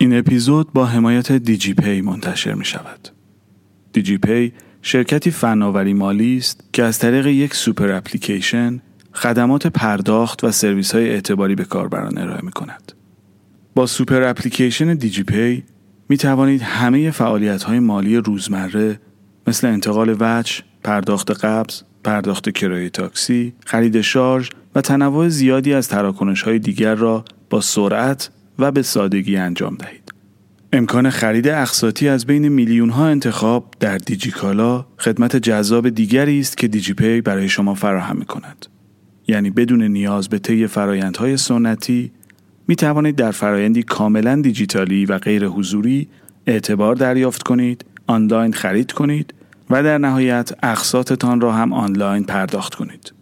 این اپیزود با حمایت دیجی پی منتشر می شود. دیجی پی شرکتی فناوری مالی است که از طریق یک سوپر اپلیکیشن خدمات پرداخت و سرویس های اعتباری به کاربران ارائه می کند. با سوپر اپلیکیشن دیجی پی می توانید همه فعالیت های مالی روزمره مثل انتقال وجه، پرداخت قبض، پرداخت کرایه تاکسی، خرید شارژ و تنوع زیادی از تراکنش های دیگر را با سرعت و به سادگی انجام دهید. امکان خرید اقساطی از بین میلیون ها انتخاب در دیجیکالا خدمت جذاب دیگری است که دیجیپی برای شما فراهم می کند. یعنی بدون نیاز به طی فرایندهای سنتی می توانید در فرایندی کاملا دیجیتالی و غیر حضوری اعتبار دریافت کنید، آنلاین خرید کنید و در نهایت اقساطتان را هم آنلاین پرداخت کنید.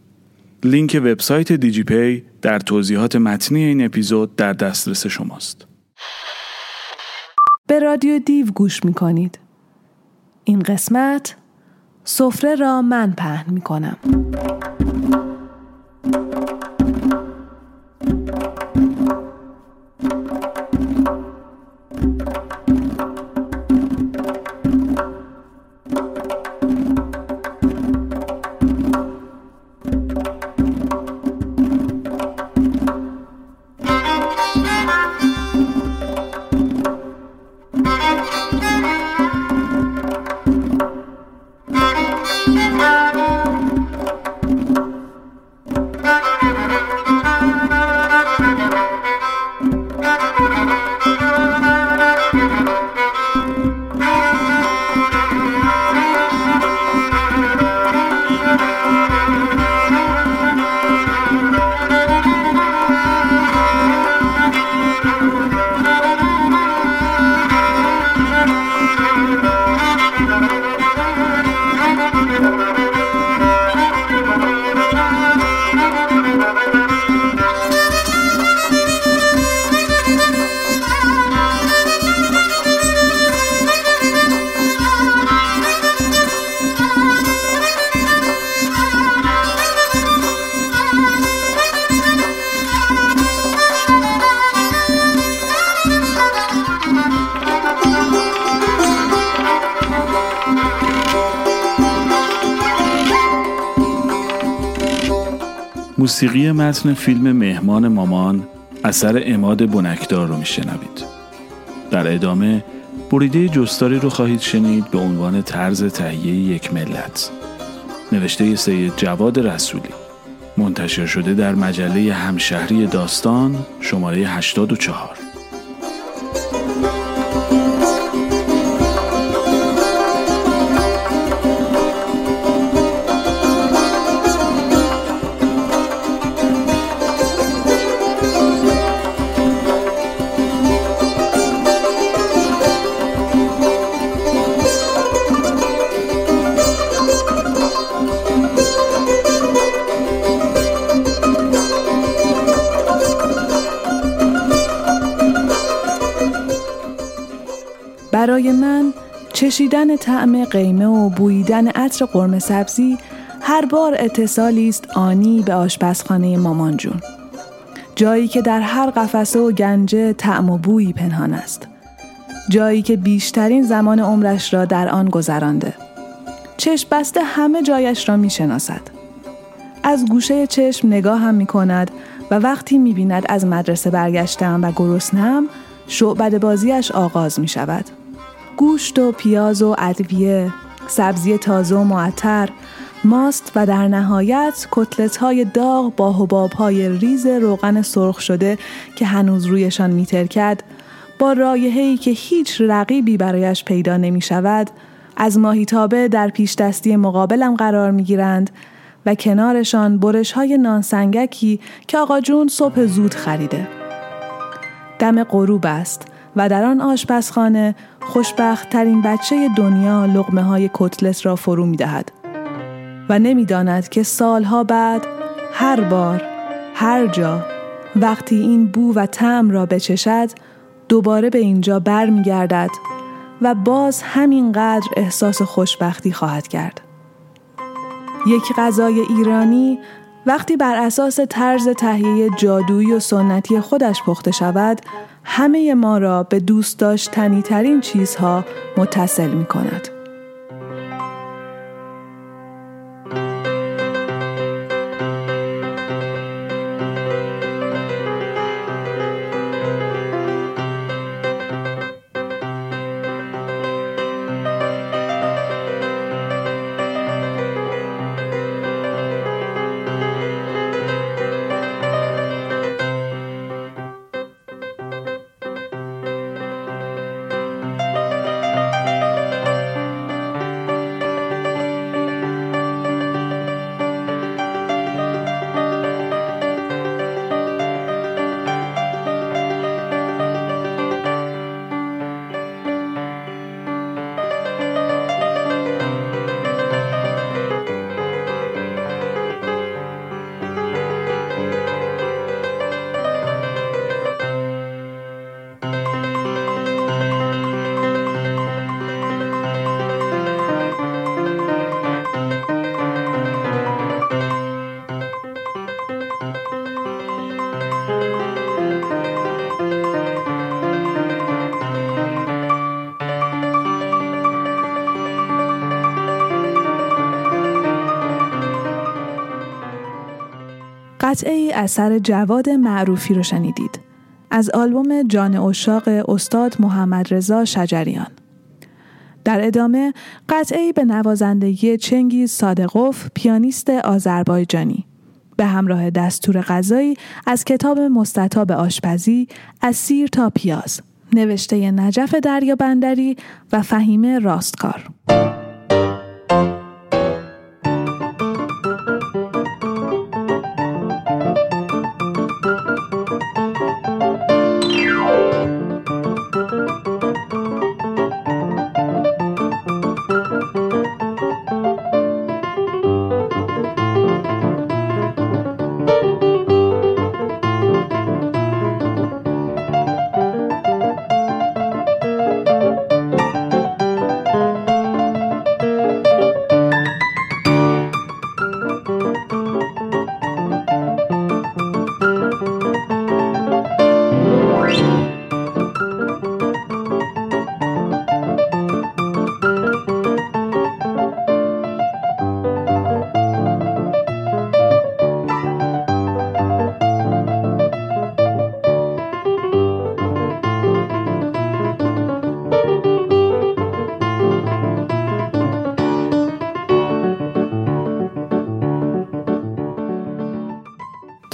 لینک وبسایت دیجیپی در توضیحات متنی این اپیزود در دسترس شماست. به رادیو دیو گوش می کنید. این قسمت سفره را من پهن می کنم. موسیقی متن فیلم مهمان مامان اثر اماد بنکدار رو میشنوید. در ادامه بریده جستاری رو خواهید شنید به عنوان طرز تهیه یک ملت. نوشته سید جواد رسولی منتشر شده در مجله همشهری داستان شماره 84 طعم قیمه و بوییدن عطر قرمه سبزی هر بار اتصالی است آنی به آشپزخانه مامان جون. جایی که در هر قفسه و گنجه طعم و بویی پنهان است. جایی که بیشترین زمان عمرش را در آن گذرانده. چشم بسته همه جایش را می شناسد. از گوشه چشم نگاه هم می کند و وقتی می بیند از مدرسه برگشتم و گرسنم شعبد بازیش آغاز می شود. گوشت و پیاز و ادویه، سبزی تازه و معطر، ماست و در نهایت کتلت های داغ با حباب های ریز روغن سرخ شده که هنوز رویشان میترکد با رایحه‌ای که هیچ رقیبی برایش پیدا نمی شود از ماهیتابه در پیش دستی مقابلم قرار می گیرند و کنارشان برش های نانسنگکی که آقا جون صبح زود خریده. دم غروب است و در آن آشپزخانه خوشبخت ترین بچه دنیا لغمه های کتلت را فرو می دهد و نمی‌داند که سالها بعد هر بار هر جا وقتی این بو و طعم را بچشد دوباره به اینجا بر می گردد و باز همینقدر احساس خوشبختی خواهد کرد. یک غذای ایرانی وقتی بر اساس طرز تهیه جادویی و سنتی خودش پخته شود همه ما را به دوست داشتنی ترین چیزها متصل می کند. قطعه ای اثر جواد معروفی رو شنیدید. از آلبوم جان اشاق استاد محمد رضا شجریان. در ادامه قطعه ای به نوازندگی چنگیز صادقوف پیانیست آذربایجانی. به همراه دستور غذایی از کتاب مستطاب آشپزی از سیر تا پیاز. نوشته نجف دریا بندری و فهیم راستکار.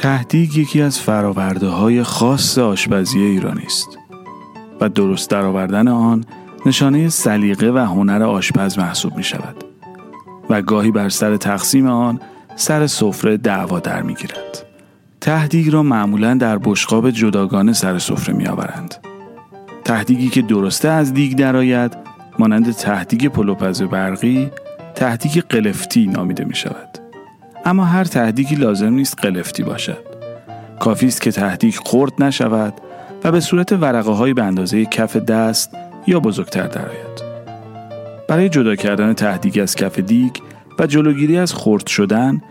تهدیگ یکی از فراورده های خاص آشپزی ایرانی است و درست درآوردن آن نشانه سلیقه و هنر آشپز محسوب می شود و گاهی بر سر تقسیم آن سر سفره دعوا در می گیرد. تهدیگ را معمولا در بشقاب جداگانه سر سفره می آورند. تهدیگی که درسته از دیگ درآید مانند تهدیگ پلوپز برقی تهدیگ قلفتی نامیده می شود. اما هر تهدیگی لازم نیست قلفتی باشد. کافی است که تهدیگ خرد نشود و به صورت ورقه های به اندازه کف دست یا بزرگتر درآید. برای جدا کردن تهدیگ از کف دیگ و جلوگیری از خرد شدن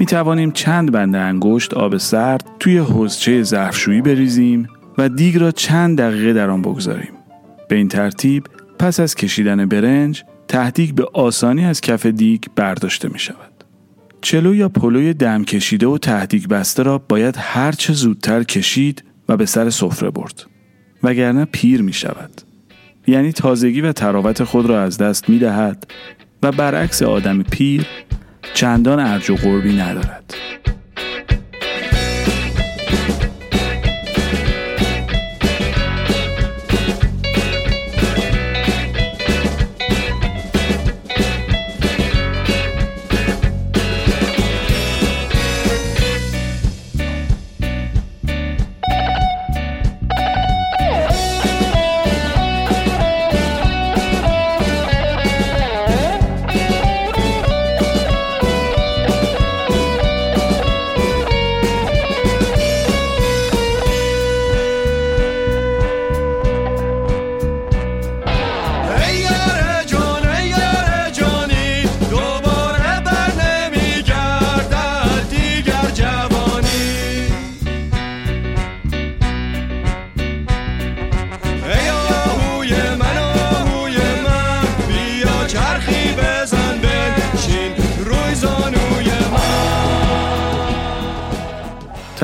می توانیم چند بند انگشت آب سرد توی حوزچه ظرفشویی بریزیم و دیگ را چند دقیقه در آن بگذاریم. به این ترتیب پس از کشیدن برنج تهدیگ به آسانی از کف دیگ برداشته می شود. چلو یا پلوی دم کشیده و تهدیگ بسته را باید هر چه زودتر کشید و به سر سفره برد وگرنه پیر می شود. یعنی تازگی و تراوت خود را از دست می دهد و برعکس آدم پیر چندان ارج و قربی ندارد.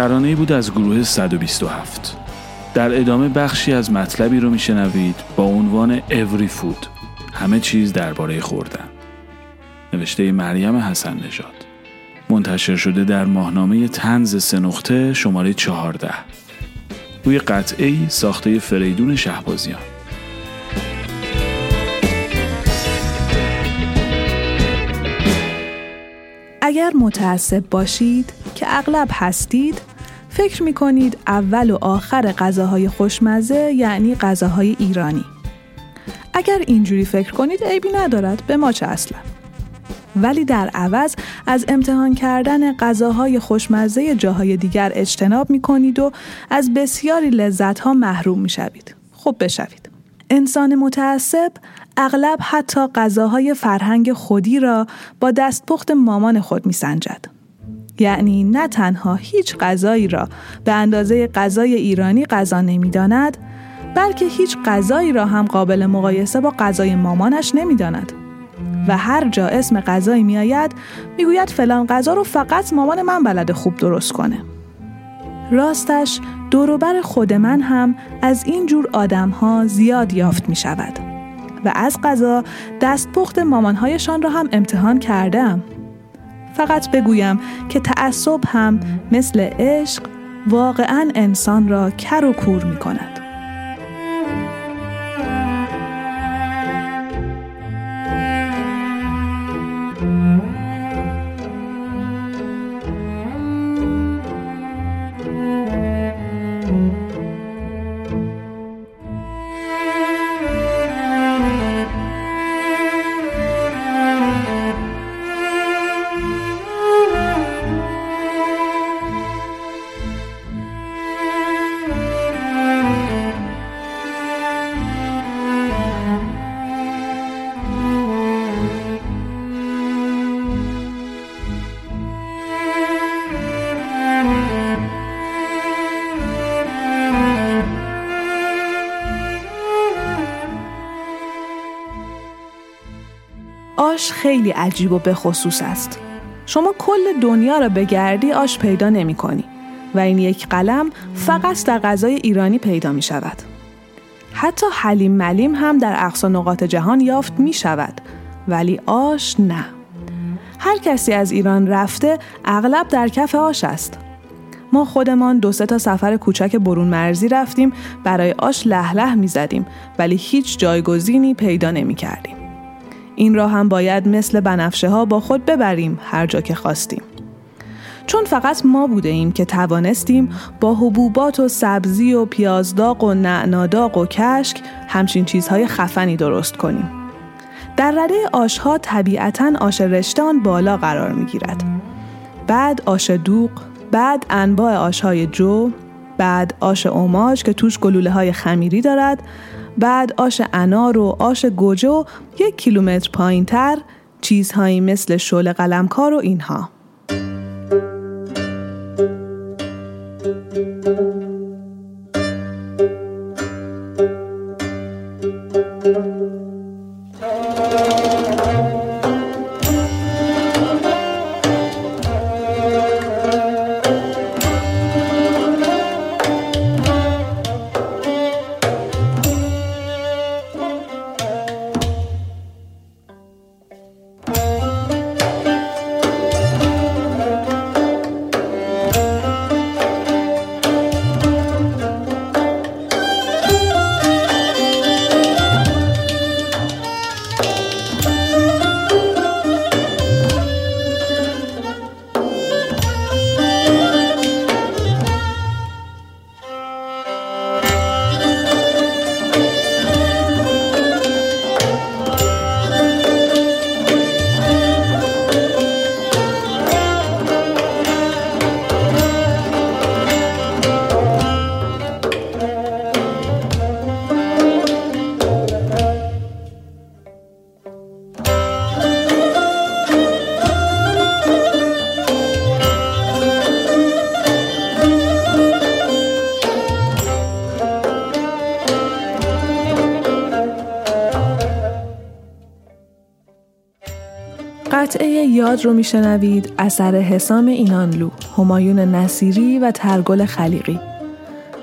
ترانه بود از گروه 127 در ادامه بخشی از مطلبی رو میشنوید با عنوان Every Food. همه چیز درباره خوردن. نوشته مریم حسن نژاد. منتشر شده در ماهنامه تنز سه نقطه شماره 14 روی قطعه ساخته فریدون شهبازیان. اگر متعصب باشید که اغلب هستید فکر می کنید اول و آخر غذاهای خوشمزه یعنی غذاهای ایرانی اگر اینجوری فکر کنید عیبی ندارد به ما چه اصلا ولی در عوض از امتحان کردن غذاهای خوشمزه جاهای دیگر اجتناب می کنید و از بسیاری لذت ها محروم می شوید. خب بشوید. انسان متعصب اغلب حتی غذاهای فرهنگ خودی را با دستپخت مامان خود می سنجد. یعنی نه تنها هیچ غذایی را به اندازه غذای ایرانی غذا نمی‌داند بلکه هیچ غذایی را هم قابل مقایسه با غذای مامانش نمی‌داند. و هر جا اسم غذایی میآید می‌گوید فلان غذا رو فقط مامان من بلد خوب درست کنه. راستش دوروبر خود من هم از این جور آدم ها زیاد یافت می شود و از غذا دستپخت مامانهایشان را هم امتحان کردم. فقط بگویم که تعصب هم مثل عشق واقعا انسان را کر و کور می کند. آش خیلی عجیب و به خصوص است. شما کل دنیا را بگردی آش پیدا نمی کنی و این یک قلم فقط در غذای ایرانی پیدا می شود. حتی حلیم ملیم هم در اقصا نقاط جهان یافت می شود ولی آش نه. هر کسی از ایران رفته اغلب در کف آش است. ما خودمان دو سه تا سفر کوچک برون مرزی رفتیم برای آش لح می زدیم ولی هیچ جایگزینی پیدا نمی کردیم. این را هم باید مثل بنفشه ها با خود ببریم هر جا که خواستیم. چون فقط ما بوده ایم که توانستیم با حبوبات و سبزی و پیازداغ و نعناداغ و کشک همچین چیزهای خفنی درست کنیم. در رده آشها طبیعتا آش رشتان بالا قرار می گیرد. بعد آش دوغ، بعد انواع آشهای جو، بعد آش اوماج که توش گلوله های خمیری دارد بعد آش انار و آش گوجه و یک کیلومتر پایین تر چیزهایی مثل شل قلمکار و اینها. یاد رو میشنوید اثر حسام اینانلو، همایون نصیری و ترگل خلیقی.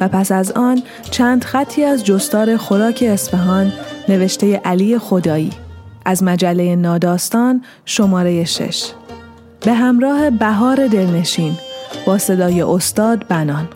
و پس از آن چند خطی از جستار خوراک اصفهان نوشته علی خدایی. از مجله ناداستان شماره 6 به همراه بهار دلنشین با صدای استاد بنان.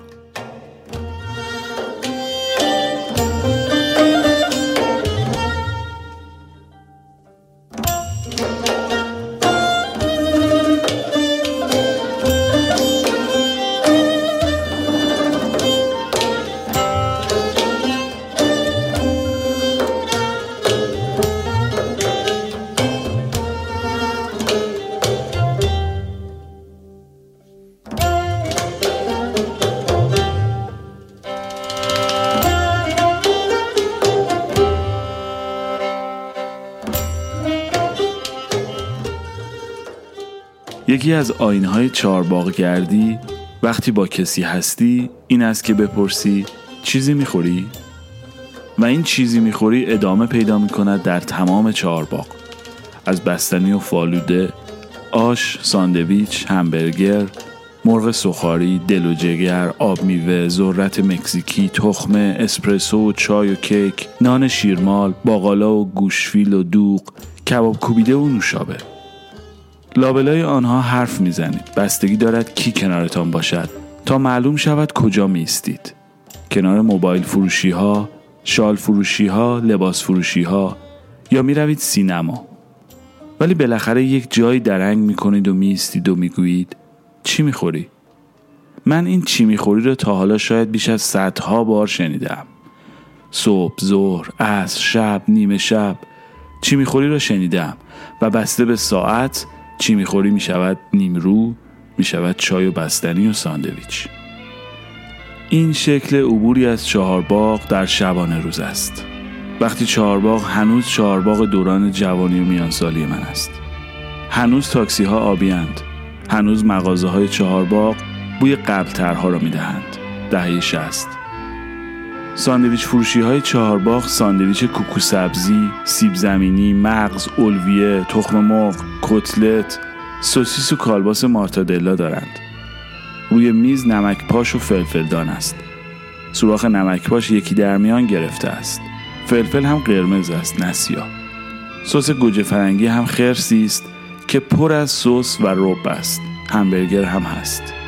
یکی از آینهای چارباغ گردی وقتی با کسی هستی این است که بپرسی چیزی می‌خوری؟ و این چیزی می‌خوری ادامه پیدا می‌کند در تمام چهارباغ از بستنی و فالوده آش، ساندویچ، همبرگر، مرغ سخاری، دل و جگر، آب میوه، ذرت مکزیکی، تخمه، اسپرسو، چای و کیک، نان شیرمال، باقالا و گوشفیل و دوغ، کباب کوبیده و نوشابه. لابلای آنها حرف می‌زنید. بستگی دارد کی کنارتان باشد. تا معلوم شود کجا میستید کنار موبایل فروشی ها شال فروشی ها لباس فروشی ها یا می‌روید سینما. ولی بالاخره یک جایی درنگ می‌کنید و میستید و می‌گویید چی می‌خوری؟ من این چی می‌خوری رو تا حالا شاید بیش از صدها بار شنیدم. صبح، ظهر، عصر، شب، نیمه شب چی می‌خوری رو شنیدم و بسته به ساعت چی می‌خوری می‌شود نیمرو می‌شود چای و بستنی و ساندویچ. این شکل عبوری از چهارباغ در شبانه روز است. وقتی چهارباغ هنوز چهارباغ دوران جوانی و میانسالی من است. هنوز تاکسی ها آبیند هنوز مغازه های چهارباغ بوی قبلترها را می‌دهند. دهه شست ساندویچ فروشی های چهارباغ ساندویچ کوکو سبزی، سیب زمینی، مغز، اولویه، تخم مرغ، کتلت، سوسیس و کالباس مارتادلا دارند. روی میز نمک پاش و فلفلدان است. سوراخ نمک پاش یکی در میان گرفته است. فلفل هم قرمز است نه سیاه. سس گوجه فرنگی هم خرسی است که پر از سس و رب است. همبرگر هم هست.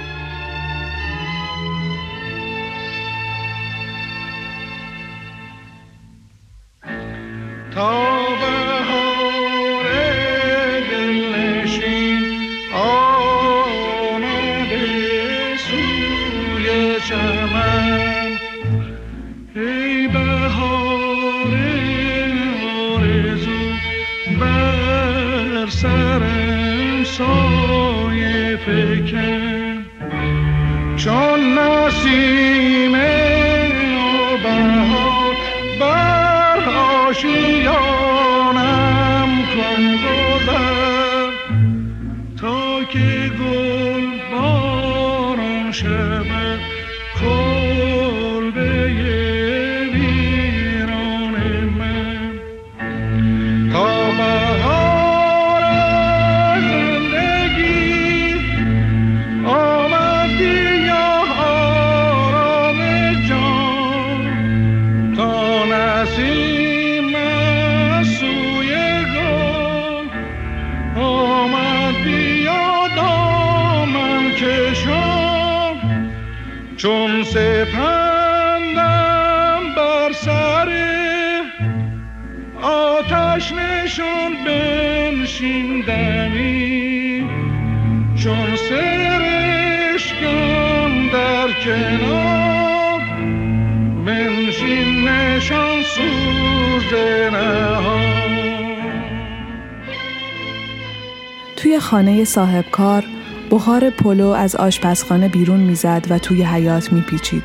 خانه صاحب کار بخار پلو از آشپزخانه بیرون می‌زد و توی حیات میپیچید.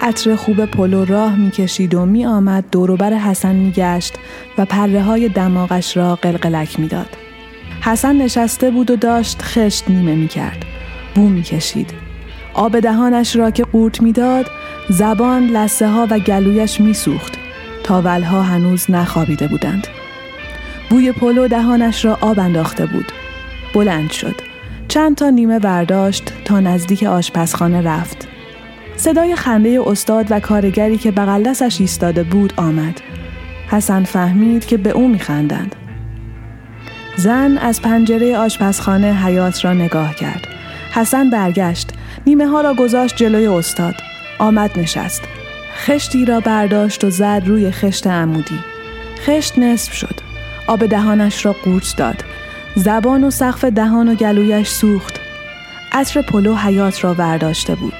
عطر خوب پلو راه می‌کشید و می آمد دوروبر حسن میگشت و پره های دماغش را قلقلک می‌داد. حسن نشسته بود و داشت خشت نیمه می‌کرد. بو می‌کشید. آب دهانش را که قورت می‌داد زبان لسه ها و گلویش میسوخت تاولها هنوز نخوابیده بودند بوی پلو دهانش را آب انداخته بود. بلند شد. چند تا نیمه برداشت تا نزدیک آشپزخانه رفت. صدای خنده استاد و کارگری که بغل دستش ایستاده بود آمد. حسن فهمید که به او میخندند. زن از پنجره آشپزخانه حیات را نگاه کرد. حسن برگشت. نیمه ها را گذاشت جلوی استاد. آمد نشست. خشتی را برداشت و زد روی خشت عمودی. خشت نصف شد. آب دهانش را قورت داد. زبان و سقف دهان و گلویش سوخت. عطر پلو حیاط را برداشته بود.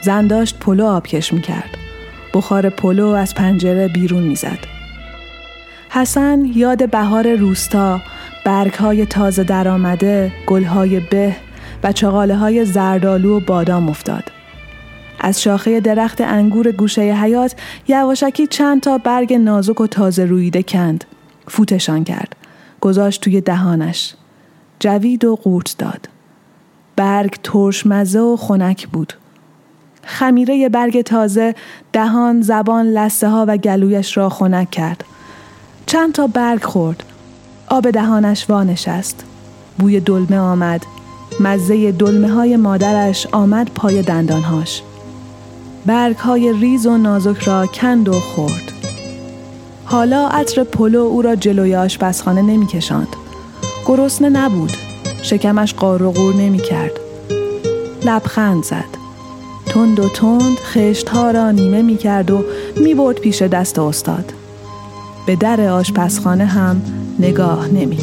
زن داشت پلو آبکش می کرد. بخار پلو از پنجره بیرون می‌زد. حسن یاد بهار روستا، برگهای تازه درآمده، گلهای به و چغاله های زردالو و بادام افتاد. از شاخه درخت انگور گوشه حیاط یواشکی چند تا برگ نازک و تازه رویده کند. فوتشان کرد. گذاشت توی دهانش. جوید و قورت داد. برگ ترش مزه و خنک بود. خمیره برگ تازه دهان، زبان، لسه ها و گلویش را خنک کرد. چند تا برگ خورد. آب دهانش وانشست. بوی دلمه آمد. مزه دلمه های مادرش آمد پای دندانهاش. برگ های ریز و نازک را کند و خورد. حالا عطر پلو او را جلوی آشپزخانه نمی کشند. گرسنه نبود. شکمش قار و غور نمی کرد. لبخند زد. تند و تند خشت ها را نیمه می کرد و می برد پیش دست استاد. به در آشپزخانه هم نگاه نمی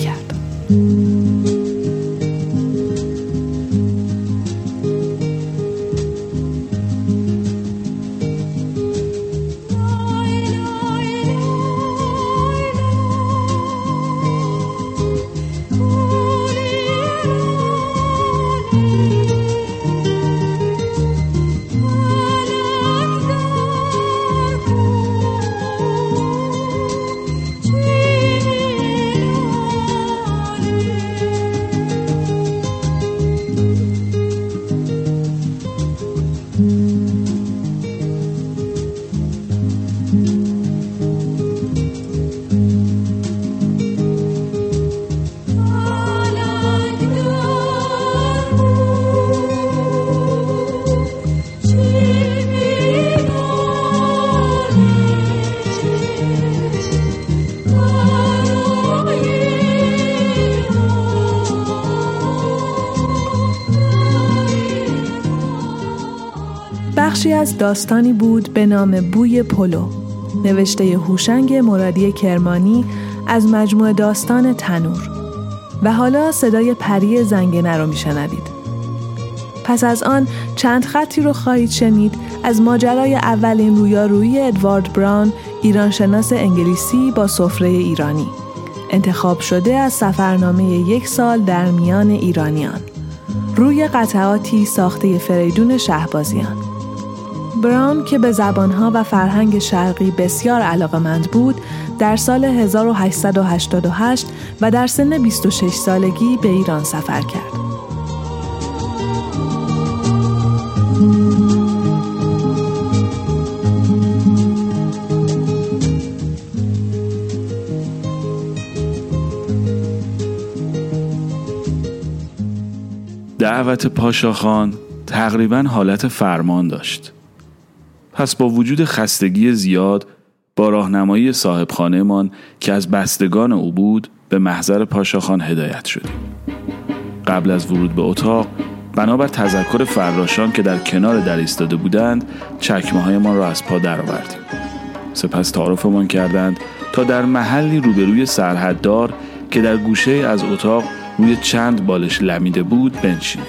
از داستانی بود به نام بوی پلو نوشته هوشنگ مرادی کرمانی از مجموع داستان تنور. و حالا صدای پری زنگنه رو میشنوید. پس از آن چند خطی رو خواهید شنید از ماجرای اولین رویارویی ادوارد براون ایرانشناس انگلیسی با سفره ایرانی. انتخاب شده از سفرنامه یک سال در میان ایرانیان. روی قطعاتی ساخته فریدون شهبازیان. براون که به زبانها و فرهنگ شرقی بسیار علاقمند بود در سال 1888 و در سن 26 سالگی به ایران سفر کرد. دعوت پاشاخان تقریبا حالت فرمان داشت. پس با وجود خستگی زیاد با راهنمایی صاحب خانهمان که از بستگان او بود به محضر پاشاخان هدایت شدیم. قبل از ورود به اتاق بنابر تذکر فراشان که در کنار در ایستاده بودند چکمه هایمان را از پا درآوردیم. سپس تعارفمان کردند تا در محلی روبروی سرحددار که در گوشه از اتاق روی چند بالش لمیده بود بنشینیم.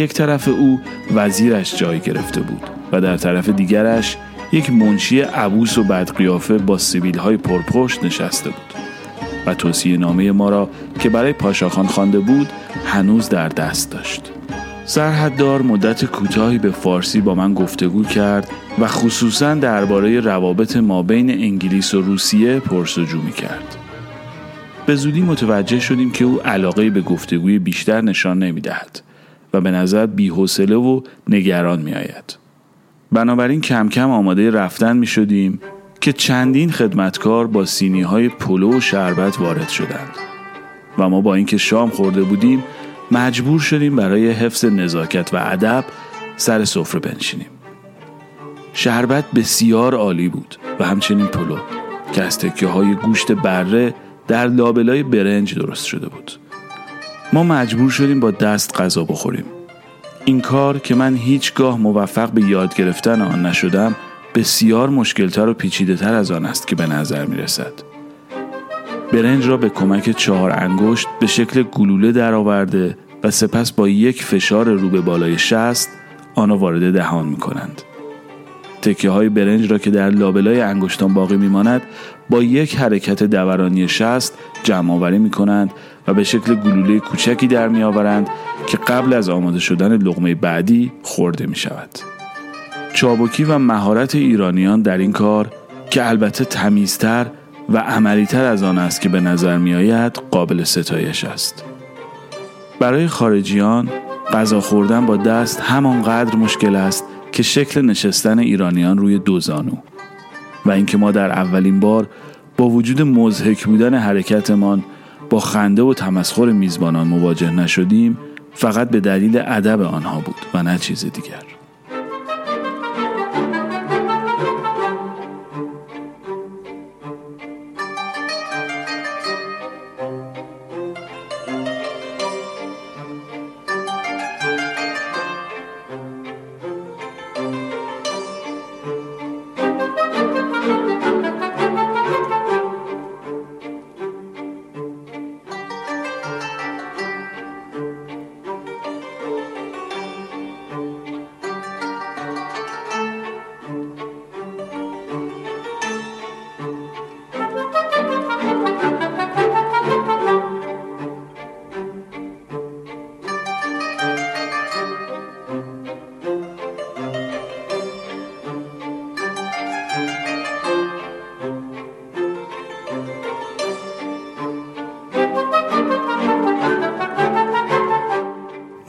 یک طرف او وزیرش جای گرفته بود و در طرف دیگرش یک منشی عبوس و بدقیافه با سیبیل های پرپشت نشسته بود و توصیه نامه ما را که برای پاشاخان خوانده بود هنوز در دست داشت سرحددار مدت کوتاهی به فارسی با من گفتگو کرد و خصوصا درباره روابط ما بین انگلیس و روسیه پرسجو می کرد. به زودی متوجه شدیم که او علاقه به گفتگوی بیشتر نشان نمی دهد و به نظر بیحوصله و نگران می آید. بنابراین کم کم آماده رفتن می شدیم که چندین خدمتکار با سینی های پلو و شربت وارد شدند و ما با اینکه شام خورده بودیم مجبور شدیم برای حفظ نزاکت و ادب سر سفره بنشینیم شربت بسیار عالی بود و همچنین پلو که از تکیه های گوشت بره در لابلای برنج درست شده بود ما مجبور شدیم با دست غذا بخوریم این کار که من هیچگاه موفق به یاد گرفتن آن نشدم بسیار مشکلتر و پیچیده تر از آن است که به نظر می رسد. برنج را به کمک چهار انگشت به شکل گلوله درآورده و سپس با یک فشار رو به بالای شست آن وارد دهان می کنند. تکیه های برنج را که در لابلای انگشتان باقی می ماند با یک حرکت دورانی شست جمع آوری می کنند و به شکل گلوله کوچکی در می آورند که قبل از آماده شدن لغمه بعدی خورده می شود. چابکی و مهارت ایرانیان در این کار که البته تمیزتر و عملیتر از آن است که به نظر می آید قابل ستایش است. برای خارجیان غذا خوردن با دست همانقدر مشکل است که شکل نشستن ایرانیان روی دو زانو. و اینکه ما در اولین بار با وجود مزهک بودن حرکتمان با خنده و تمسخر میزبانان مواجه نشدیم فقط به دلیل ادب آنها بود و نه چیز دیگر.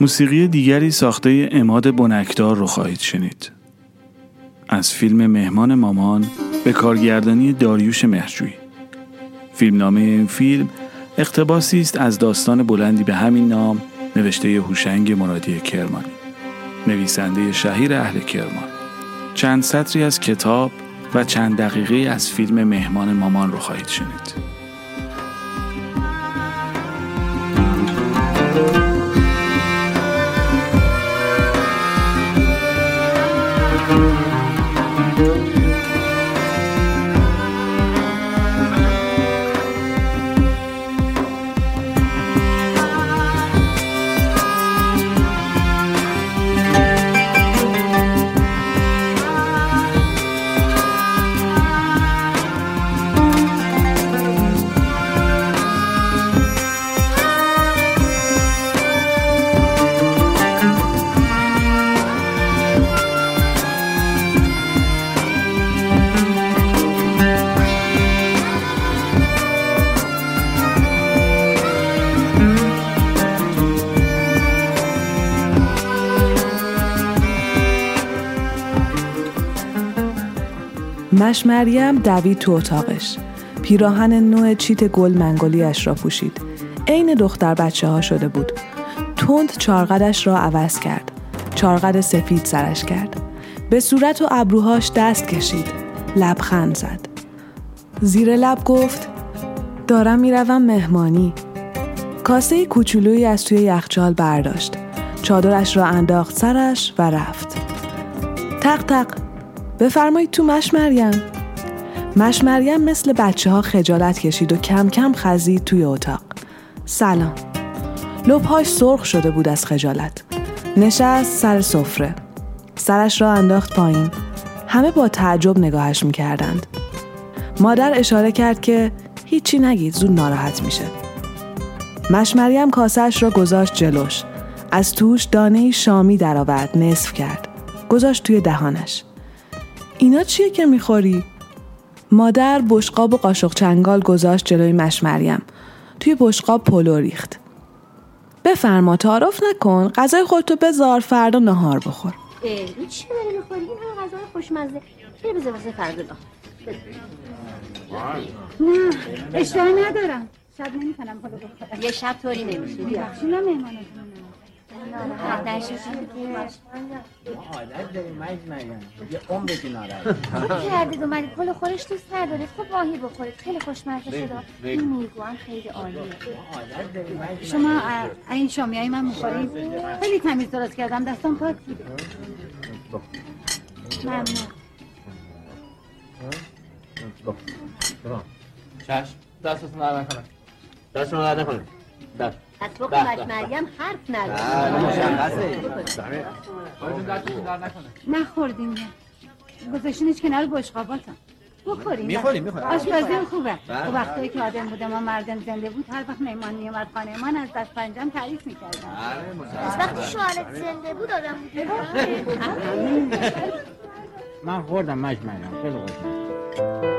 موسیقی دیگری ساخته اماد بنکدار رو خواهید شنید. از فیلم مهمان مامان به کارگردانی داریوش مهرجویی. فیلمنامه این فیلم اقتباسی است از داستان بلندی به همین نام نوشته هوشنگ مرادی کرمانی. نویسنده شهیر اهل کرمان. چند سطری از کتاب و چند دقیقه از فیلم مهمان مامان رو خواهید شنید. مش مریم دوید تو اتاقش. پیراهن نوع چیت گل منگولیش را پوشید. عین دختر بچه ها شده بود. تند چارقدش را عوض کرد. چارقد سفید سرش کرد. به صورت و ابروهاش دست کشید. لبخند زد. زیر لب گفت دارم می‌روم مهمانی. کاسه کوچولویی از توی یخچال برداشت. چادرش را انداخت سرش و رفت. تق تق بفرمایید تو مش مریم. مش مریم مثل بچه ها خجالت کشید و کم کم خزید توی اتاق. سلام. لبهاش سرخ شده بود از خجالت. نشست سر سفره. سرش را انداخت پایین. همه با تعجب نگاهش می‌کردند. مادر اشاره کرد که هیچی نگید زود ناراحت میشه. مشمریم کاسهش را گذاشت جلوش. از توش دانه شامی درآورد نصف کرد. گذاشت توی دهانش. اینا چیه که می‌خوری؟ مادر بشقاب و قاشق چنگال گذاشت جلوی مشمریم توی بشقاب پلو ریخت. بفرما تعارف نکن غذای خودتو بذار فردا نهار بخور. این چی داری می‌خوری؟ این همه غذای خوشمزه. چرا بذار واسه فردا نه اشتها ندارم. شب نمی‌تونم خدا بخورم. یه شب طوری نمیشه. بیا عادت داریم مریم یه عمر که ناراحت کردید اومدید پلو خورش دوست ندارید خب ماهی بخورید خیلی خوشمزه شده این میگو هم خیلی عالیه شما این شامی های من می‌خورید خیلی تمیز درست کردم دستم پاک بوده ممنون چشم. دستتون در نکنه. دستتون در نکنه. دست از به. مریم حرف نکنه نخوردیم نه گذاشتینش کنار بشقاباتم. بخوریم می‌خوریم، می‌خوریم. آشپزیم خوبه. بله. تو وقتایی که آدم بوده ما مردم زنده بود هر وقت مهمان میومد خانه من از دست پنجم تعریف می‌کردم. از وقتی شوهرت زنده بود آدم بود من خوردم مج مریم خیلی خوشم.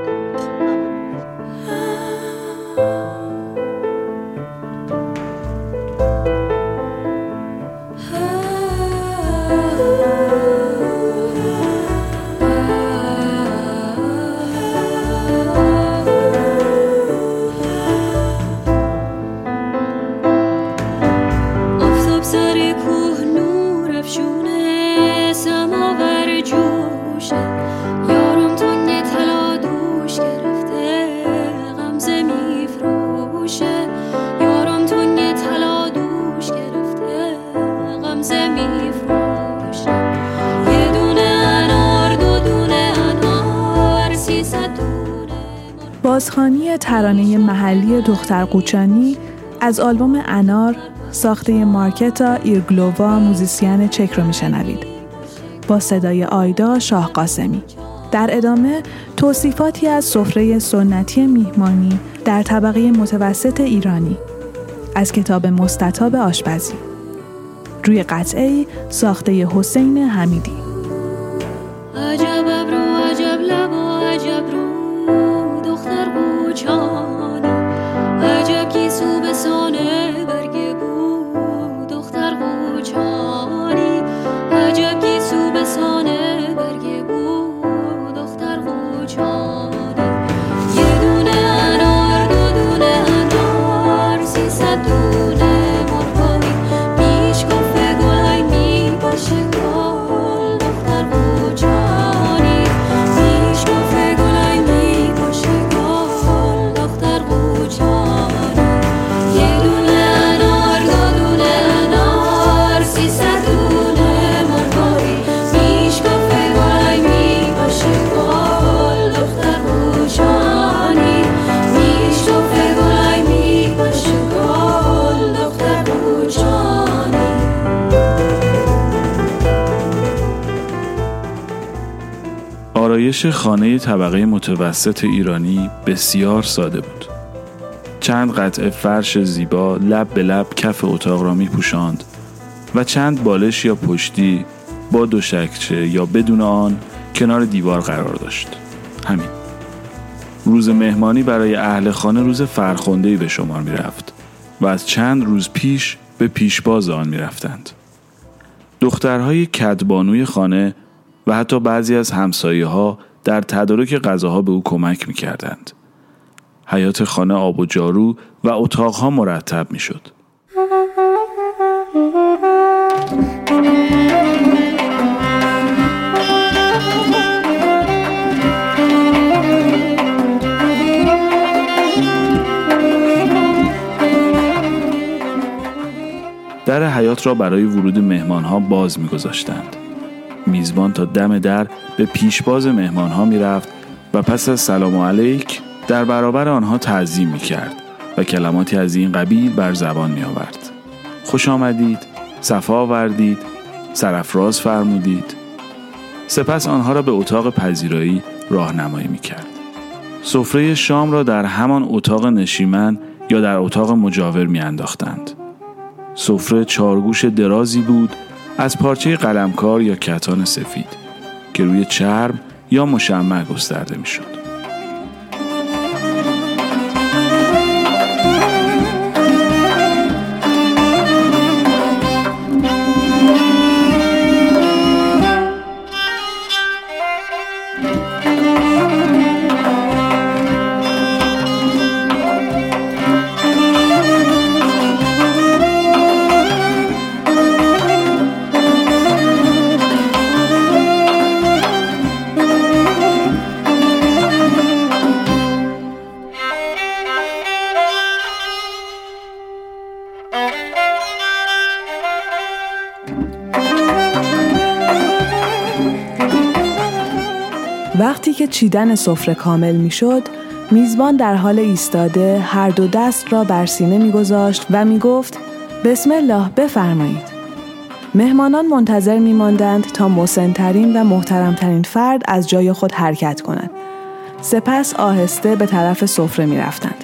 بازخانی ترانه محلی دختر قوچانی از آلبوم انار ساخته مارکتا ایرگلووا موزیسین چک رو میشنوید. با صدای آیدا شاه قاسمی. در ادامه توصیفاتی از سفره سنتی میهمانی در طبقه متوسط ایرانی. از کتاب مستطاب آشپزی. روی قطعه ساخته حسین حمیدی. عجب ابرو عجب لب و عجب رو. قوچانی عجب گیسو به سانه خانه طبقه متوسط ایرانی بسیار ساده بود. چند قطعه فرش زیبا لب به لب کف اتاق را می پوشاند و چند بالش یا پشتی با دو شکچه یا بدون آن کنار دیوار قرار داشت. همین. روز مهمانی برای اهل خانه روز فرخندهی به شمار می رفت و از چند روز پیش به پیشباز آن می رفتند. دخترهای کدبانوی خانه و حتی بعضی از همسایه ها در تدارک غذاها به او کمک می کردند. حیات خانه آب و جارو و اتاقها مرتب می شد. در حیات را برای ورود مهمانها باز میگذاشتند. میزبان تا دم در به پیشباز مهمانها می‌رفت و پس از سلام علیک در برابر آنها تعظیم می کرد و کلماتی از این قبیل بر زبان می آورد. خوش آمدید، صفا آوردید سرفراز فرمودید سپس آنها را به اتاق پذیرایی راهنمایی می کرد. سفره شام را در همان اتاق نشیمن یا در اتاق مجاور می انداختند. سفره چارگوش درازی بود از پارچه قلمکار یا کتان سفید که روی چرم یا مشمع گسترده می چیدن سفره کامل می‌شد، میزبان در حال ایستاده هر دو دست را بر سینه میگذاشت و می‌گفت بسم الله بفرمایید. مهمانان منتظر میماندند تا مسنترین و محترمترین فرد از جای خود حرکت کند. سپس آهسته به طرف سفره می رفتند.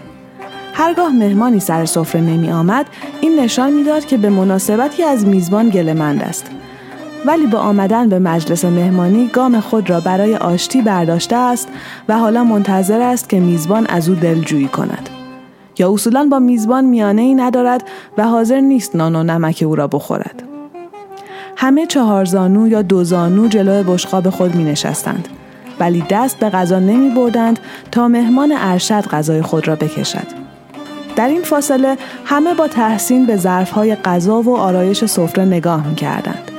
هرگاه مهمانی سر سفره نمی آمد، این نشان می‌داد که به مناسبتی از میزبان گلمند است. ولی با آمدن به مجلس مهمانی گام خود را برای آشتی برداشته است و حالا منتظر است که میزبان از او دلجویی کند. یا اصولا با میزبان میانه ای ندارد و حاضر نیست نان و نمک او را بخورد. همه چهار زانو یا دو زانو جلو بشقاب خود می نشستند. ولی دست به غذا نمی بردند تا مهمان ارشد غذای خود را بکشد. در این فاصله همه با تحسین به ظرفهای غذا و آرایش سفره نگاه می کردند.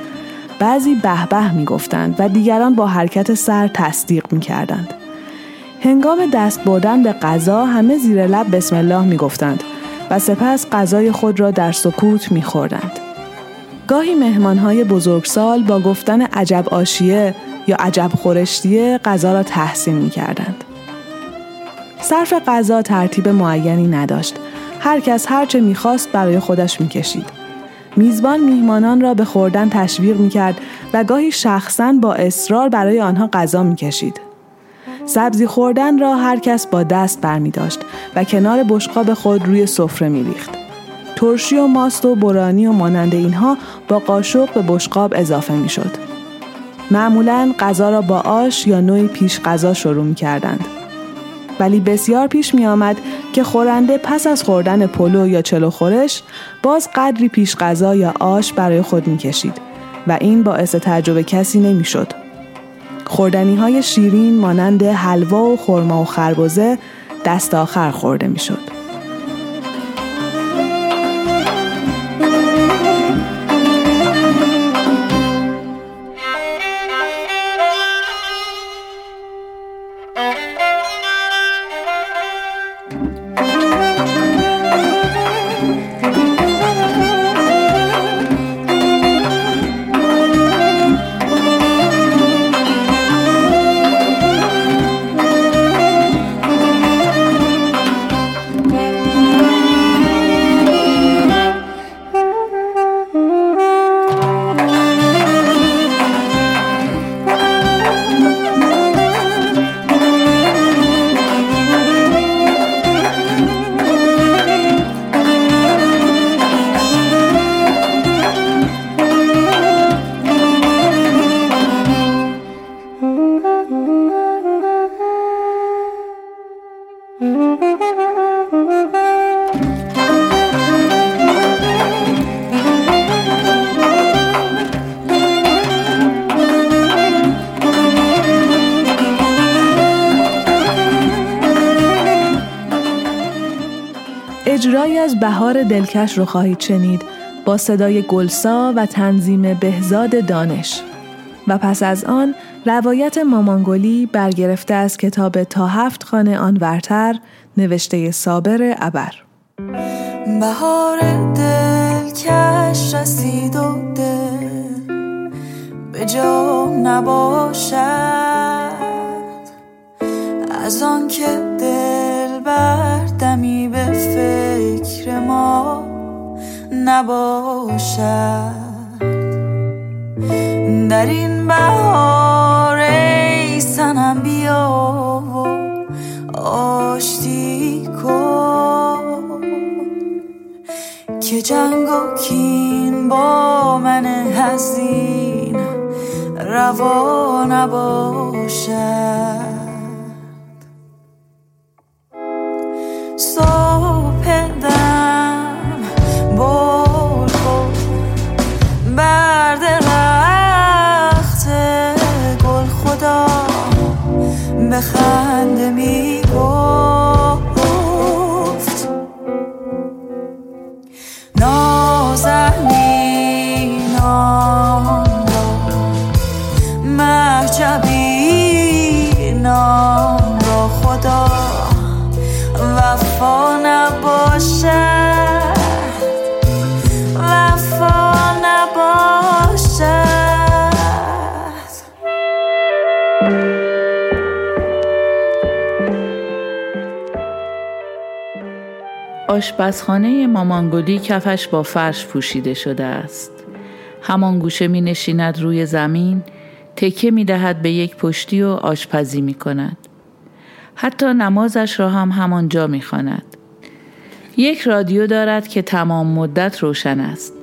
بعضی به به می گفتند و دیگران با حرکت سر تصدیق می کردند. هنگام دست بردن به غذا همه زیر لب بسم الله می گفتند و سپس غذای خود را در سکوت می خوردند. گاهی مهمانهای بزرگسال با گفتن عجب آشیه یا عجب خورشتیه غذا را تحسین می کردند. صرف غذا ترتیب معینی نداشت. هر کس هرچه می‌خواست برای خودش می‌کشید. میزبان میهمانان را به خوردن تشویق می‌کرد و گاهی شخصا با اصرار برای آنها غذا می‌کشید. سبزی خوردن را هر کس با دست برمی داشت و کنار بشقاب خود روی سفره می ریخت. ترشی و ماست و برانی و مانند اینها با قاشق به بشقاب اضافه می شد. معمولا غذا را با آش یا نوعی پیش غذا شروع می کردند. ولی بسیار پیش می آمد که خورنده پس از خوردن پلو یا چلو خورش باز قدری پیش غذا یا آش برای خود می کشید و این باعث تعجب کسی نمی شد. خوردنی های شیرین مانند حلوا و خرما و خربزه دست آخر خورده می شد. بهار دلکش رو خواهید شنید با صدای گلسا و تنظیم بهزاد دانش. و پس از آن روایت مامانگلی برگرفته از کتاب تا هفت خانه آن ورتر نوشته صابر ابر. بهار دلکش رسید و دل به جا نباشد. از آن که دل بردمی به فکر ما نباشد. در این بهار ای سنم بیا و آشتی کن. که جنگ و کین با من هزین روا نباشد. صبح بول کن بر درخت گل خدا بخنده می آشپزخانه مامانگلی کفش با فرش پوشیده شده است. همان گوشه می نشیند روی زمین، تکه می دهد به یک پشتی و آشپزی می کند. حتی نمازش را هم همانجا می خواند. یک رادیو دارد که تمام مدت روشن است.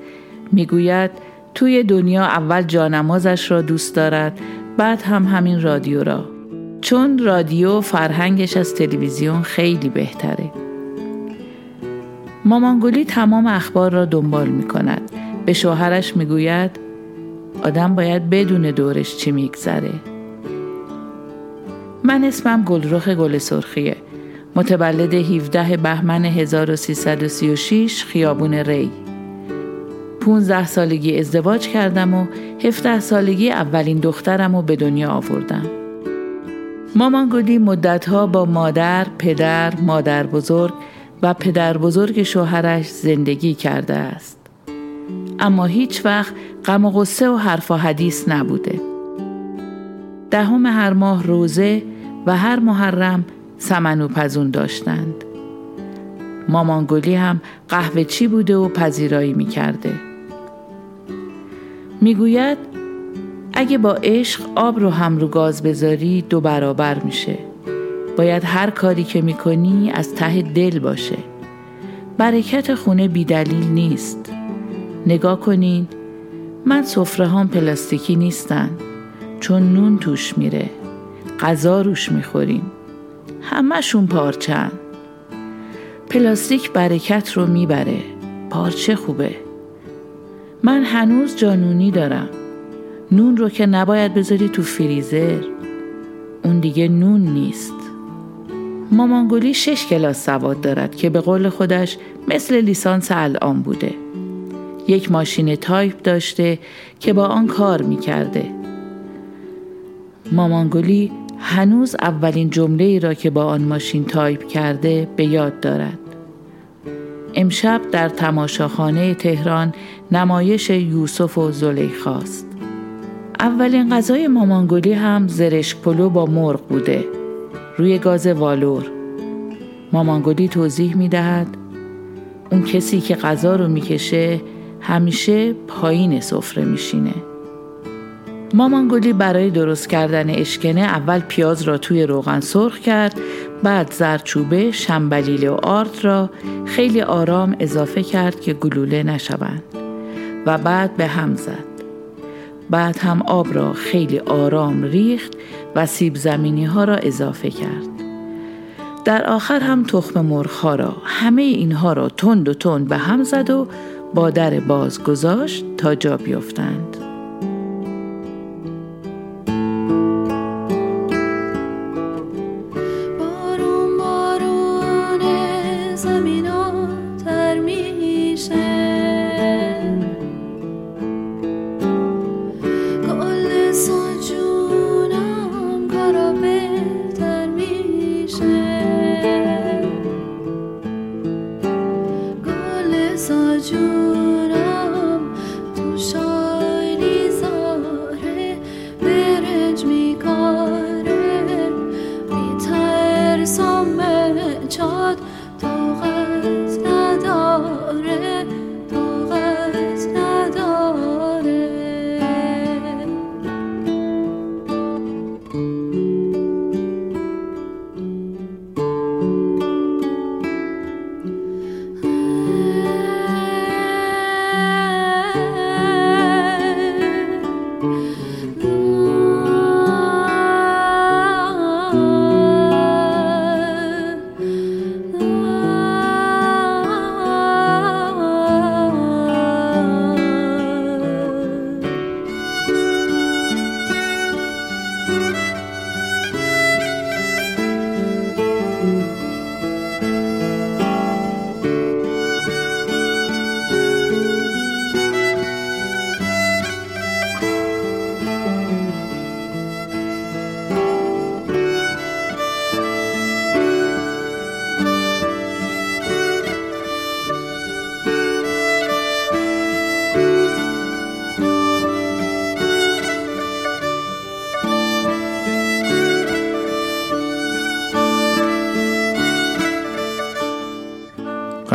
می گوید توی دنیا اول جانمازش را دوست دارد بعد هم همین رادیو را. چون رادیو فرهنگش از تلویزیون خیلی بهتره. مامانگلی تمام اخبار را دنبال می کند. به شوهرش می گوید آدم باید بدون دورش چی میگذره. من اسمم گلرخ گل سرخیه. متولد 17 بهمن 1336 خیابون ری. 15 سالگی ازدواج کردم و 17 سالگی اولین دخترم رو به دنیا آوردم. مامانگلی مدتها با مادر، پدر، مادر بزرگ و پدر بزرگ شوهرش زندگی کرده است. اما هیچ وقت غم و غصه و حرف و حدیث نبوده. دهم هر ماه روزه و هر محرم سمنو پزون داشتند. مامانگلی هم قهوه چی بوده و پذیرایی می کرده. می گوید اگه با عشق آب رو هم رو گاز بذاری دو برابر میشه. باید هر کاری که می‌کنی از ته دل باشه. برکت خونه بیدلیل نیست. نگاه کنین من سفره هم پلاستیکی نیستن چون نون توش میره. غذا روش می‌خوریم. همهشون پارچن. پلاستیک برکت رو می‌بره. پارچه خوبه. من هنوز جانونی دارم. نون رو که نباید بذاری تو فریزر. اون دیگه نون نیست. مامانگلی شش کلاس سواد دارد که به قول خودش مثل لیسانس الان بوده. یک ماشین تایپ داشته که با آن کار می کرده. مامانگلی هنوز اولین جمله ای را که با آن ماشین تایپ کرده به یاد دارد. امشب در تماشاخانه تهران نمایش یوسف و زلیخاست. اولین غذای مامانگلی هم زرشک پلو با مرغ بوده. روی گاز والور. مامانگلی توضیح می دهد اون کسی که غذا رو می‌کشه همیشه پایین سفره میشینه. مامانگلی برای درست کردن اشکنه اول پیاز را توی روغن سرخ کرد بعد زرچوبه، شنبلیل و آرد را خیلی آرام اضافه کرد که گلوله نشوند و بعد به هم زد. بعد هم آب را خیلی آرام ریخت و سیب زمینی ها را اضافه کرد. در آخر هم تخم مرغ را همه اینها را تند و تند به هم زد و با در باز گذاشت تا جا بیفتند.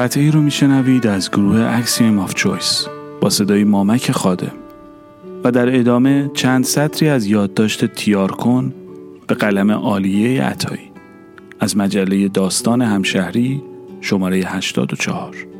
قطعی رو میشنوید از گروه اکسیم آف چویس با صدای مامک خادم و در ادامه چند سطری از یادداشت تیار کن به قلم عالیه عطایی. از مجله داستان همشهری شماره 84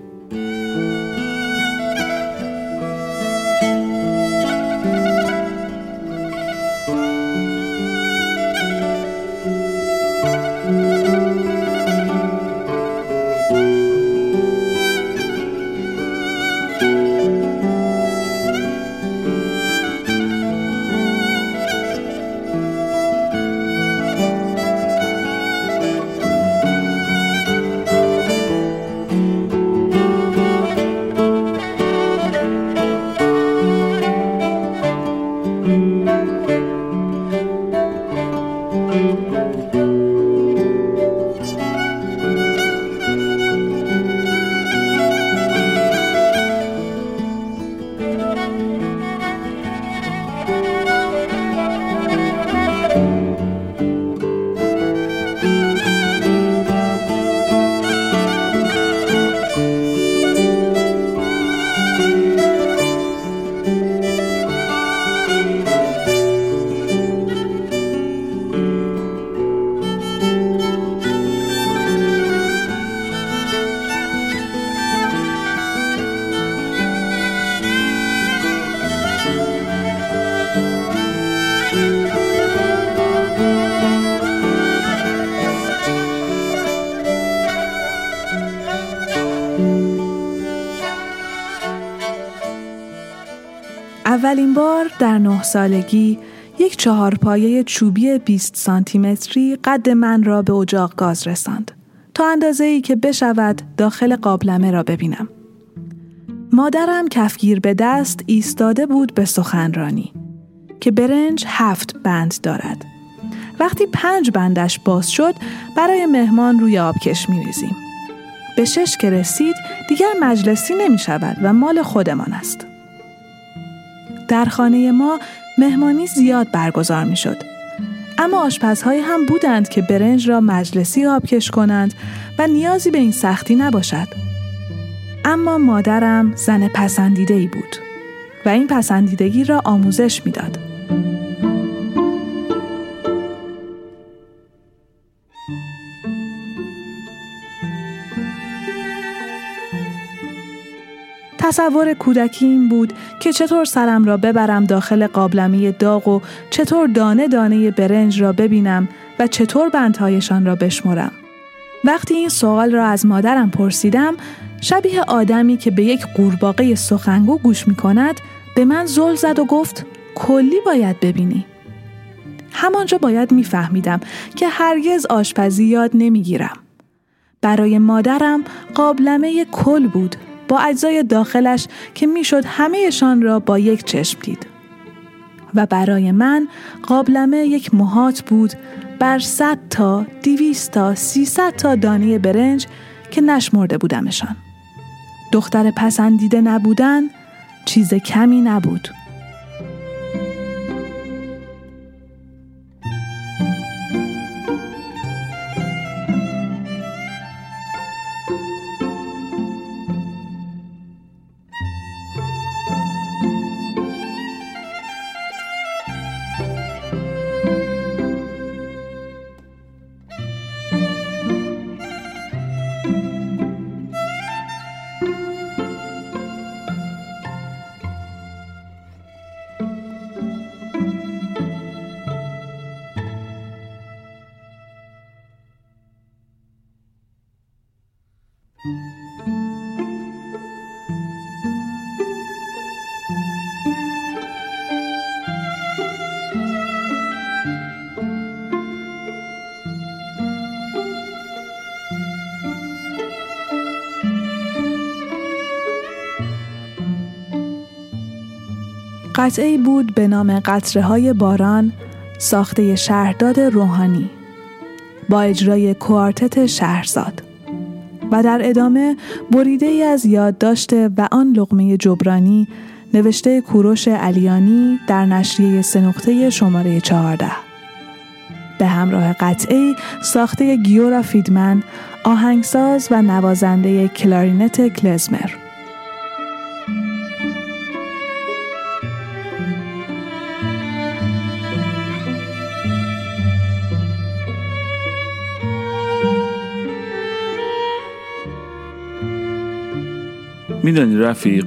در نه سالگی یک چهارپایه چوبی 20 سانتیمتری قد من را به اجاق گاز رساند تا اندازه ای که بشود داخل قابلمه را ببینم. مادرم کفگیر به دست ایستاده بود به سخنرانی که برنج هفت بند دارد. وقتی پنج بندش باز شد برای مهمان روی آبکش می ریزیم. به شش که رسید دیگر مجلسی نمی شود و مال خودمان است. در خانه ما مهمانی زیاد برگزار می شد. اما آشپزهایی هم بودند که برنج را مجلسی آبکش کنند و نیازی به این سختی نباشد. اما مادرم زن پسندیده ای بود و این پسندیدگی را آموزش می‌داد. تصور کودکی این بود که چطور سرم را ببرم داخل قابلمه داغ و چطور دانه دانه برنج را ببینم و چطور بندهایشان را بشمرم. وقتی این سوال را از مادرم پرسیدم شبیه آدمی که به یک قورباغه سخنگو گوش می کند به من زل زد و گفت کلی باید ببینی. همانجا باید میفهمیدم که هرگز آشپزی یاد نمی‌گیرم. برای مادرم قابلمه کل بود با اجزای داخلش که می‌شد همهشان را با یک چشم دید. و برای من قابلمه یک محات بود بر صد تا، دیویست تا، سیصد تا دانه برنج که نشمرده بودمشان. دختر پسندیده نبودن چیز کمی نبود. قطعه بود به نام قطره های باران ساخته شهرداد روحانی با اجرای کوارتت شهرزاد و در ادامه بریده ای از یادداشت و آن لغمه جبرانی نوشته کوروش علیانی در نشریه سنقطه شماره 14 به همراه قطعه ساخته گیورا فیدمن آهنگساز و نوازنده کلارینت کلزمر. میدانی رفیق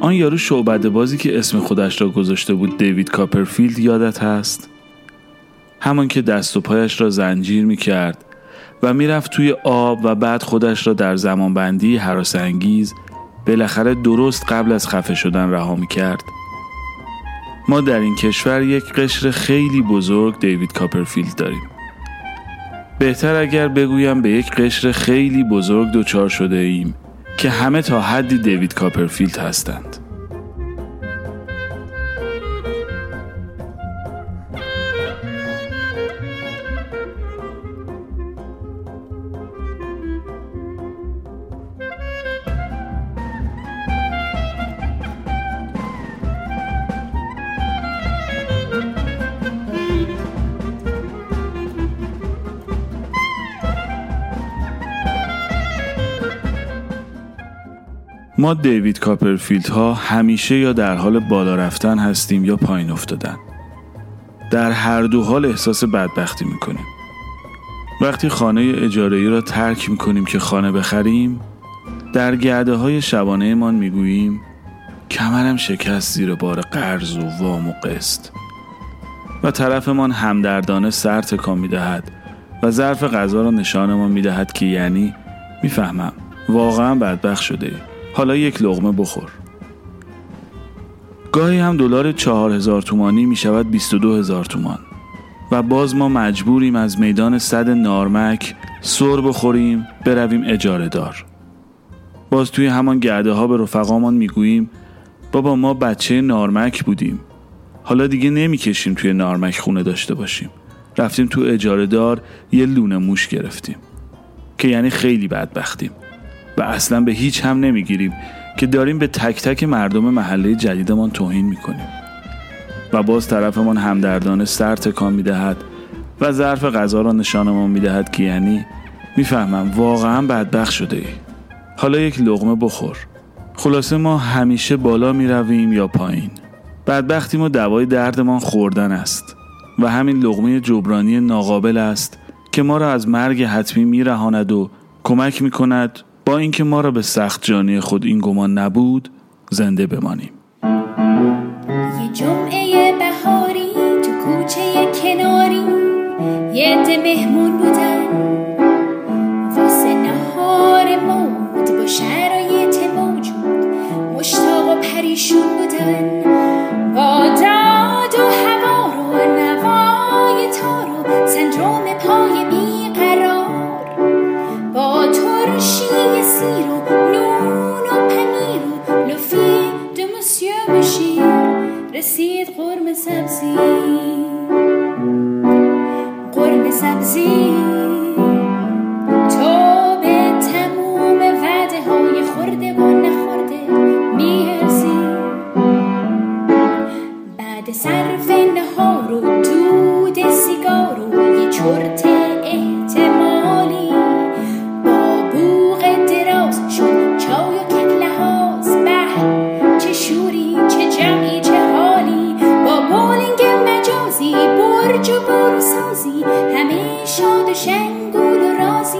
آن یارو شعبده بازی که اسم خودش را گذاشته بود دیوید کاپرفیلد یادت هست؟ همان که دست و پایش را زنجیر می کرد و می‌رفت توی آب و بعد خودش را در زمانبندی هراس انگیز بالاخره درست قبل از خفه شدن رها می کرد. ما در این کشور یک قشر خیلی بزرگ دیوید کاپرفیلد داریم. بهتر اگر بگویم به یک قشر خیلی بزرگ دچار شده ایم که همه تا حدی دیوید کاپرفیلد هستند. ما دیوید کاپرفیلد ها همیشه یا در حال بالا رفتن هستیم یا پایین افتادن. در هر دو حال احساس بدبختی می‌کنیم. وقتی خانه اجاره ای را ترک می‌کنیم که خانه بخریم در گرده های شبانه من می‌گوییم کمرم شکست زیر بار قرض و وام و قسط و طرفمان همدردانه سر تکان می‌دهد و ظرف غذا را نشانمان می‌دهد که یعنی می‌فهمم واقعا بدبخت شده ای. حالا یک لغمه بخور. گاهی هم دلار چهار هزار تومانی می شود 22 هزار تومان. و باز ما مجبوریم از میدان صد نارمک سر بخوریم برویم اجاره دار. باز توی همان گرده ها به رفقامان می‌گوییم بابا ما بچه نارمک بودیم. حالا دیگه نمی‌کشیم توی نارمک خونه داشته باشیم. رفتیم تو اجاره دار یه لونه موش گرفتیم. که یعنی خیلی بدبختیم. و اصلا به هیچ هم نمی‌گیریم که داریم به تک تک مردم محله جدیدمان توهین می‌کنیم. و باز طرفمان همدردانه سر تکان می‌دهد و ظرف غذا را نشانمان می‌دهد که یعنی می‌فهمم واقعا بدبخت شده ای. حالا یک لغمه بخور. خلاصه ما همیشه بالا می رویم یا پایین. بدبختیم و دوای دردمان خوردن است و همین لغمه جبرانی ناقابل است که ما را از مرگ حتمی میرهاند و کمک می کند با اینکه ما را به سخت جانی خود این گمان نبود زنده بمانیم. یه جمعه بهاری تو کوچه کناری یه عده مهمون بودن. واسه نهار مود با شرایط موجود مشتاق و پریشون بودن. با داد و هوا رو نوای تارو سندروم رسید قرم سبزی قرم برج و بروسازی همه شاد و شنگول و رازی.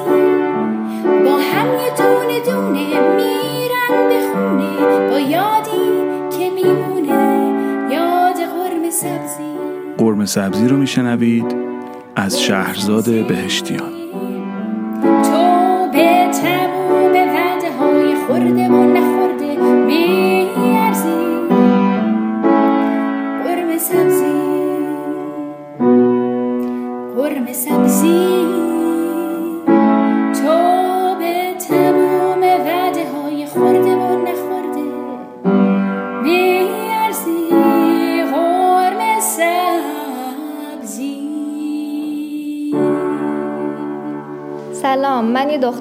با هم یه دونه دونه میرن به خونه با یادی که میمونه یاد قرم سبزی. قرم سبزی رو میشنوید از شهرزاد بهشتیان.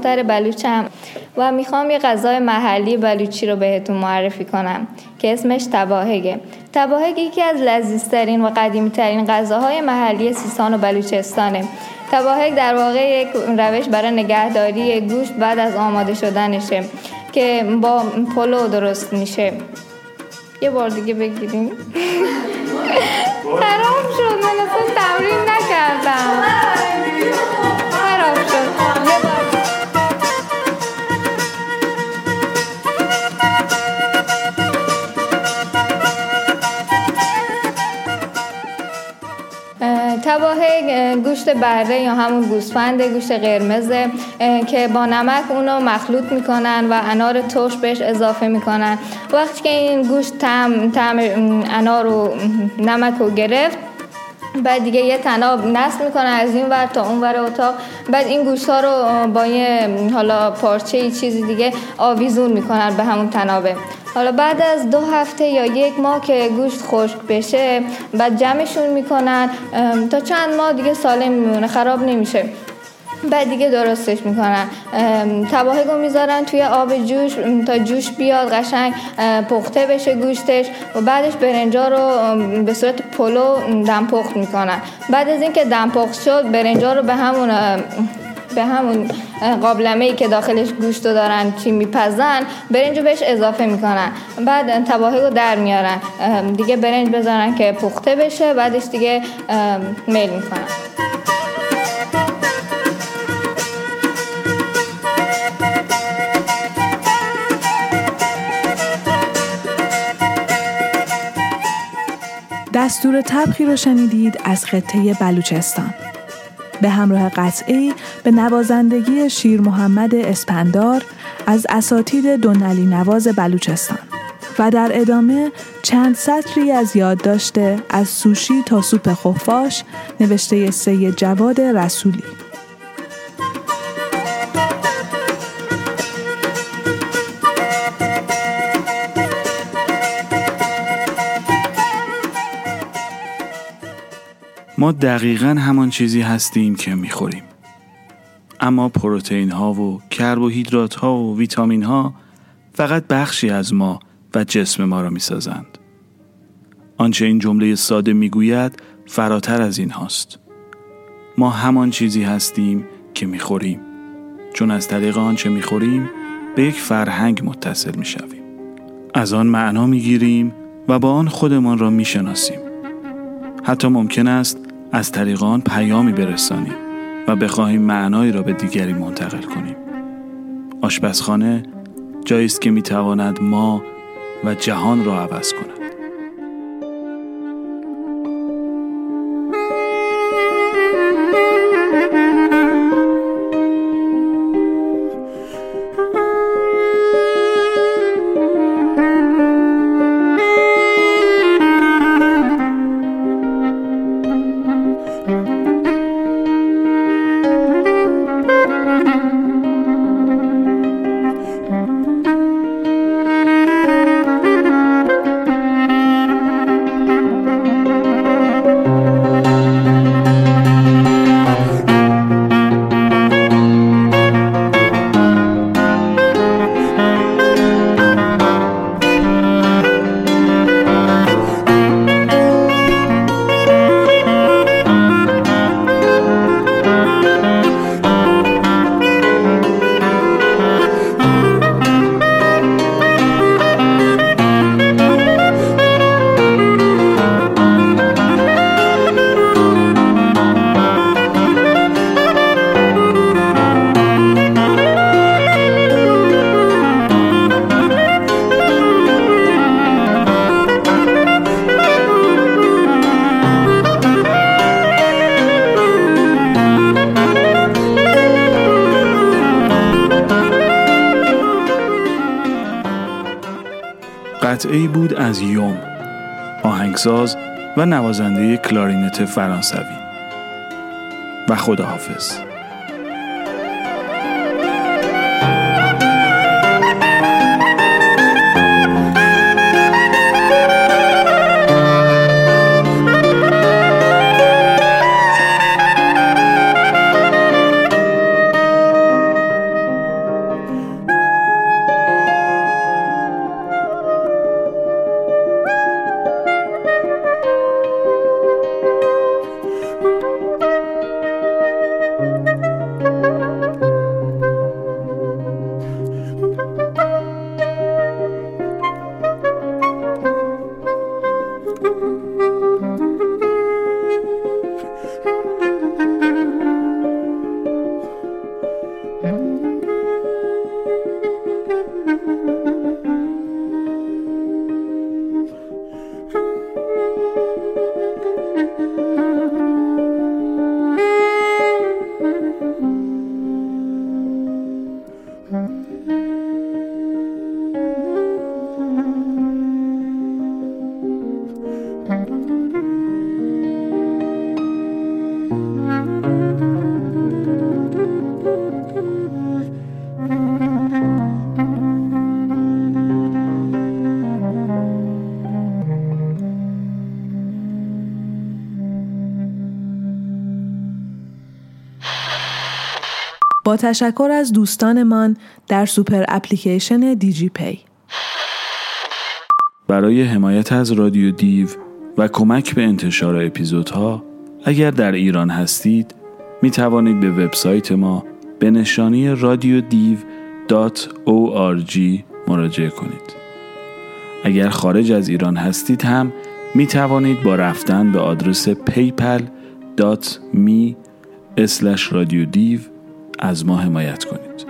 دختر بلوچم و می‌خوام یه غذای محلی بلوچی رو بهتون معرفی کنم که اسمش تباهگه. تباهگ یکی از لذیذترین و قدیمیترین غذاهای محلی سیستان و بلوچستانه. تباهگ در واقع یک روش برای نگهداری گوشت بعد از آماده شدنشه که با پلو درست میشه. یه بار دیگه بگیریم. خراب شد من اصلا تمرین نکردم. گوشت بره یا همون گوسفند گوشت قرمزه اه، که با نمک اونو مخلوط می‌کنن و انار ترش بهش اضافه می‌کنن. وقتی که این گوشت طعم طعم انار و نمک رو گرفت بعد دیگه یه تناب نصب می‌کنن از این ور تا اون ور اتاق. بعد این گوشت ها رو با یه حالا پارچه چیزی دیگه آویزون می‌کنن به همون تنابه. حالا بعد از دو هفته یا یک ماه که گوشت خشک بشه بعد جمعشون می‌کنن تا چند ماه دیگه سالم میمونه خراب نمیشه. بعد دیگه درستش می‌کنن. تباهه رو می‌ذارن توی آب جوش تا جوش بیاد قشنگ پخته بشه گوشتش. و بعدش برنجا رو به صورت پلو دم پخت می‌کنن. بعد از اینکه دم پخت شد برنجا رو به همون به همون قابلمه ای که داخلش گوشت دارن چی میپزن برنج رو بهش اضافه می‌کنن. بعد تباهه رو در میارن. دیگه برنج بذارن که پخته بشه بعدش دیگه میل می‌کنن. دستور تبخی رو شنیدید از خطه بلوچستان. به همراه قطعی به نوازندگی شیر محمد اسپندار از اساتید دونلی نواز بلوچستان و در ادامه چند سطری از یاد داشته از سوشی تا سوپ خفاش نوشته سید جواد رسولی. ما دقیقا همان چیزی هستیم که می‌خوریم. اما پروتئین ها و کربوهیدرات ها و ویتامین ها فقط بخشی از ما و جسم ما را می‌سازند. آنچه این جمله ساده می‌گوید فراتر از این هاست. ما همان چیزی هستیم که می‌خوریم. چون از طریق آنچه می‌خوریم به یک فرهنگ متصل می‌شویم. از آن معنا می‌گیریم و با آن خودمان را می‌شناسیم. حتی ممکن است از طریق آن پیامی برسانیم و بخواهیم معنایی را به دیگری منتقل کنیم. آشپزخانه جایی است که می‌تواند ما و جهان را عوض کند. آهنگساز و نوازنده کلارینت فرانسوی. و خداحافظ. با تشکر از دوستانمان در سوپر اپلیکیشن دیجی پی. برای حمایت از رادیو دیو و کمک به انتشار اپیزودها اگر در ایران هستید می توانید به وبسایت ما به نشانی رادیو دیو مراجعه کنید. اگر خارج از ایران هستید هم می توانید با رفتن به آدرس paypal.me رادیو دیو از ما حمایت کنید.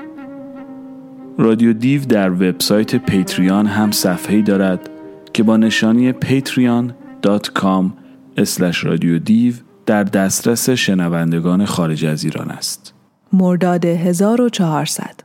رادیو دیو در وبسایت پیتریان هم صفحه‌ای دارد که با نشانی patreon.com رادیو دیو در دسترس شنوندگان خارج از ایران است. مرداد 1400